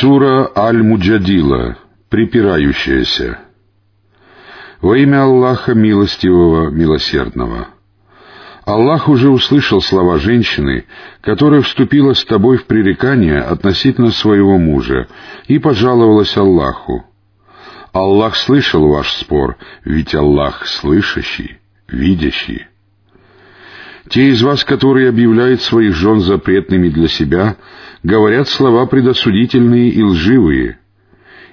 Сура Аль-Муджадила, припирающаяся. Во имя Аллаха Милостивого, Милосердного. Аллах уже услышал слова женщины, которая вступила с тобой в пререкание относительно своего мужа и пожаловалась Аллаху. Аллах слышал ваш спор, ведь Аллах слышащий, видящий. Те из вас, которые объявляют своих жен запретными для себя, говорят слова предосудительные и лживые.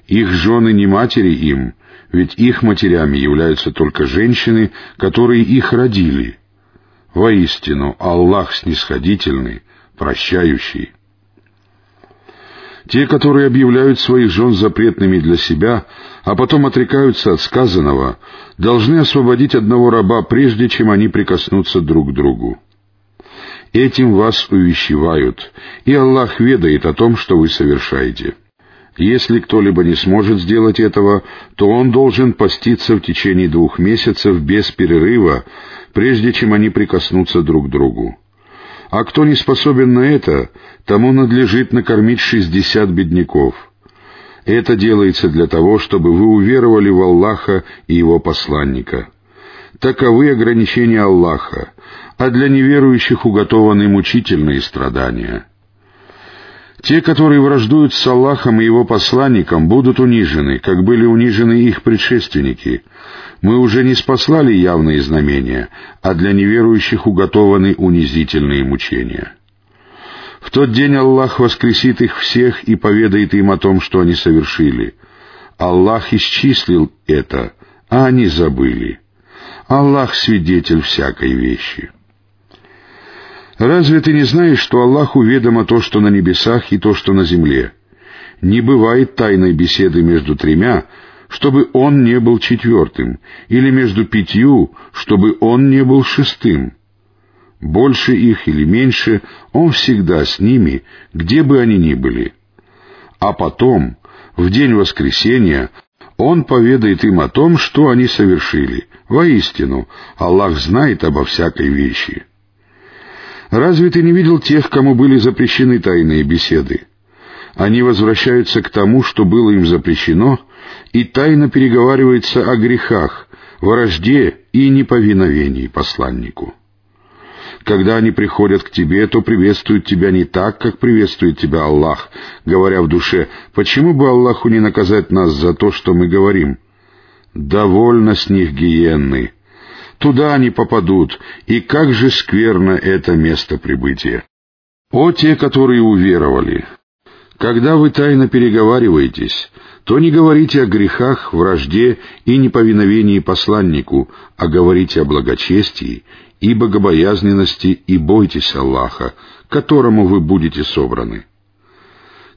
Их жены не матери им, ведь их матерями являются только женщины, которые их родили. Воистину, Аллах снисходительный, прощающий. Те, которые объявляют своих жен запретными для себя, а потом отрекаются от сказанного, должны освободить одного раба, прежде чем они прикоснутся друг к другу. Этим вас увещевают, и Аллах ведает о том, что вы совершаете. Если кто-либо не сможет сделать этого, то он должен поститься в течение двух месяцев без перерыва, прежде чем они прикоснутся друг к другу. А кто не способен на это, тому надлежит накормить шестьдесят бедняков. Это делается для того, чтобы вы уверовали в Аллаха и Его посланника. Таковы ограничения Аллаха, а для неверующих уготованы мучительные страдания. Те, которые враждуют с Аллахом и Его посланником, будут унижены, как были унижены их предшественники. Мы уже не спаслали явные знамения, а для неверующих уготованы унизительные мучения. В тот день Аллах воскресит их всех и поведает им о том, что они совершили. Аллах исчислил это, а они забыли. Аллах свидетель всякой вещи. Разве ты не знаешь, что Аллаху ведомо то, что на небесах, и то, что на земле? Не бывает тайной беседы между тремя, чтобы он не был четвертым, или между пятью, чтобы он не был шестым. Больше их или меньше, он всегда с ними, где бы они ни были. А потом, в день воскресения, он поведает им о том, что они совершили. Воистину, Аллах знает обо всякой вещи. Разве ты не видел тех, кому были запрещены тайные беседы? Они возвращаются к тому, что было им запрещено, и тайно переговариваются о грехах, вражде и неповиновении посланнику. Когда они приходят к тебе, то приветствуют тебя не так, как приветствует тебя Аллах, говоря в душе, почему бы Аллаху не наказать нас за то, что мы говорим? Довольно с них гиенны, Туда они попадут, и как же скверно это место прибытия. О те, которые уверовали! Когда вы тайно переговариваетесь, то не говорите о грехах, вражде и неповиновении посланнику, а говорите о благочестии и богобоязненности и бойтесь Аллаха, которому вы будете собраны.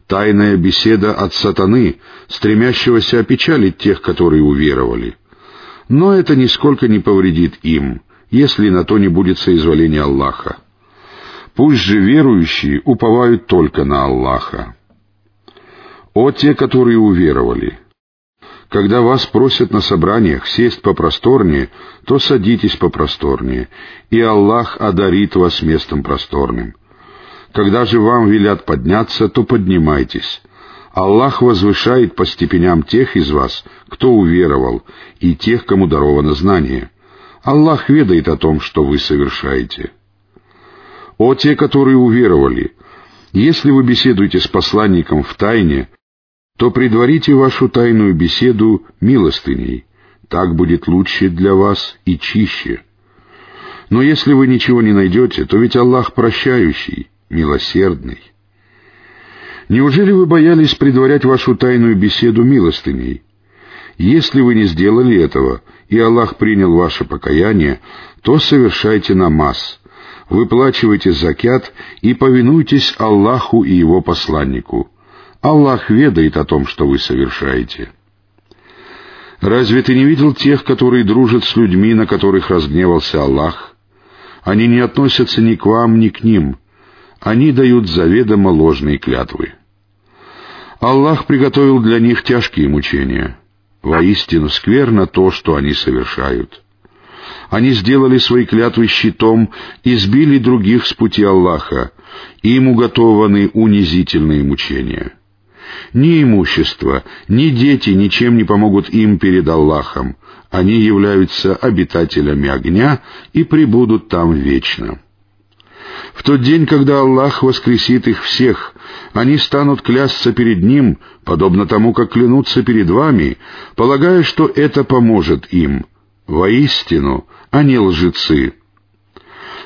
Тайная беседа от сатаны, стремящегося опечалить тех, которые уверовали — но это нисколько не повредит им, если на то не будет соизволения Аллаха. Пусть же верующие уповают только на Аллаха. О те, которые уверовали! Когда вас просят на собраниях сесть попросторнее, то садитесь попросторнее, и Аллах одарит вас местом просторным. Когда же вам велят подняться, то поднимайтесь, Аллах возвышает по степеням тех из вас, кто уверовал, и тех, кому даровано знание. Аллах ведает о том, что вы совершаете. О те, которые уверовали, если вы беседуете с посланником в тайне, то предварите вашу тайную беседу милостыней. Так будет лучше для вас и чище. Но если вы ничего не найдете, то ведь Аллах прощающий, милосердный. Неужели вы боялись предварять вашу тайную беседу милостыней? Если вы не сделали этого, и Аллах принял ваше покаяние, то совершайте намаз, выплачивайте закят и повинуйтесь Аллаху и Его посланнику. Аллах ведает о том, что вы совершаете. Разве ты не видел тех, которые дружат с людьми, на которых разгневался Аллах? Они не относятся ни к вам, ни к ним. Они дают заведомо ложные клятвы. Аллах приготовил для них тяжкие мучения. Воистину скверно то, что они совершают. Они сделали свои клятвы щитом и сбили других с пути Аллаха, им уготованы унизительные мучения. Ни имущество, ни дети ничем не помогут им перед Аллахом. Они являются обитателями огня и пребудут там вечно. В тот день, когда Аллах воскресит их всех, они станут клясться перед Ним, подобно тому, как клянутся перед вами, полагая, что это поможет им. Воистину, они лжецы.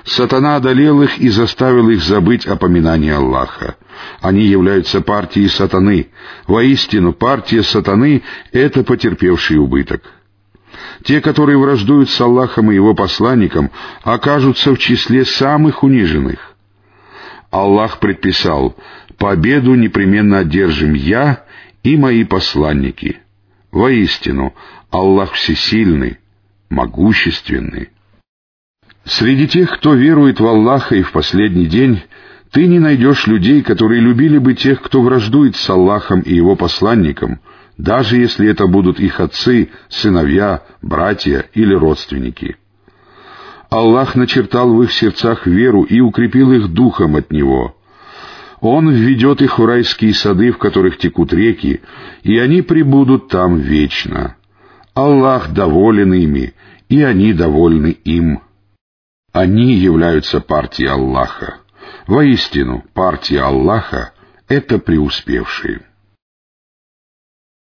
Сатана одолел их и заставил их забыть о поминании Аллаха. Они являются партией сатаны. Воистину, партия сатаны — это потерпевший убыток. Те, которые враждуют с Аллахом и Его посланником, окажутся в числе самых униженных. Аллах предписал, победу непременно одержим я и мои посланники. Воистину, Аллах всесильный, могущественный. Среди тех, кто верует в Аллаха и в последний день, ты не найдешь людей, которые любили бы тех, кто враждует с Аллахом и Его посланником — даже если это будут их отцы, сыновья, братья или родственники. Аллах начертал в их сердцах веру и укрепил их духом от Него. Он введет их в райские сады, в которых текут реки, и они пребудут там вечно. Аллах доволен ими, и они довольны им. Они являются партией Аллаха. Воистину, партия Аллаха — это преуспевшие.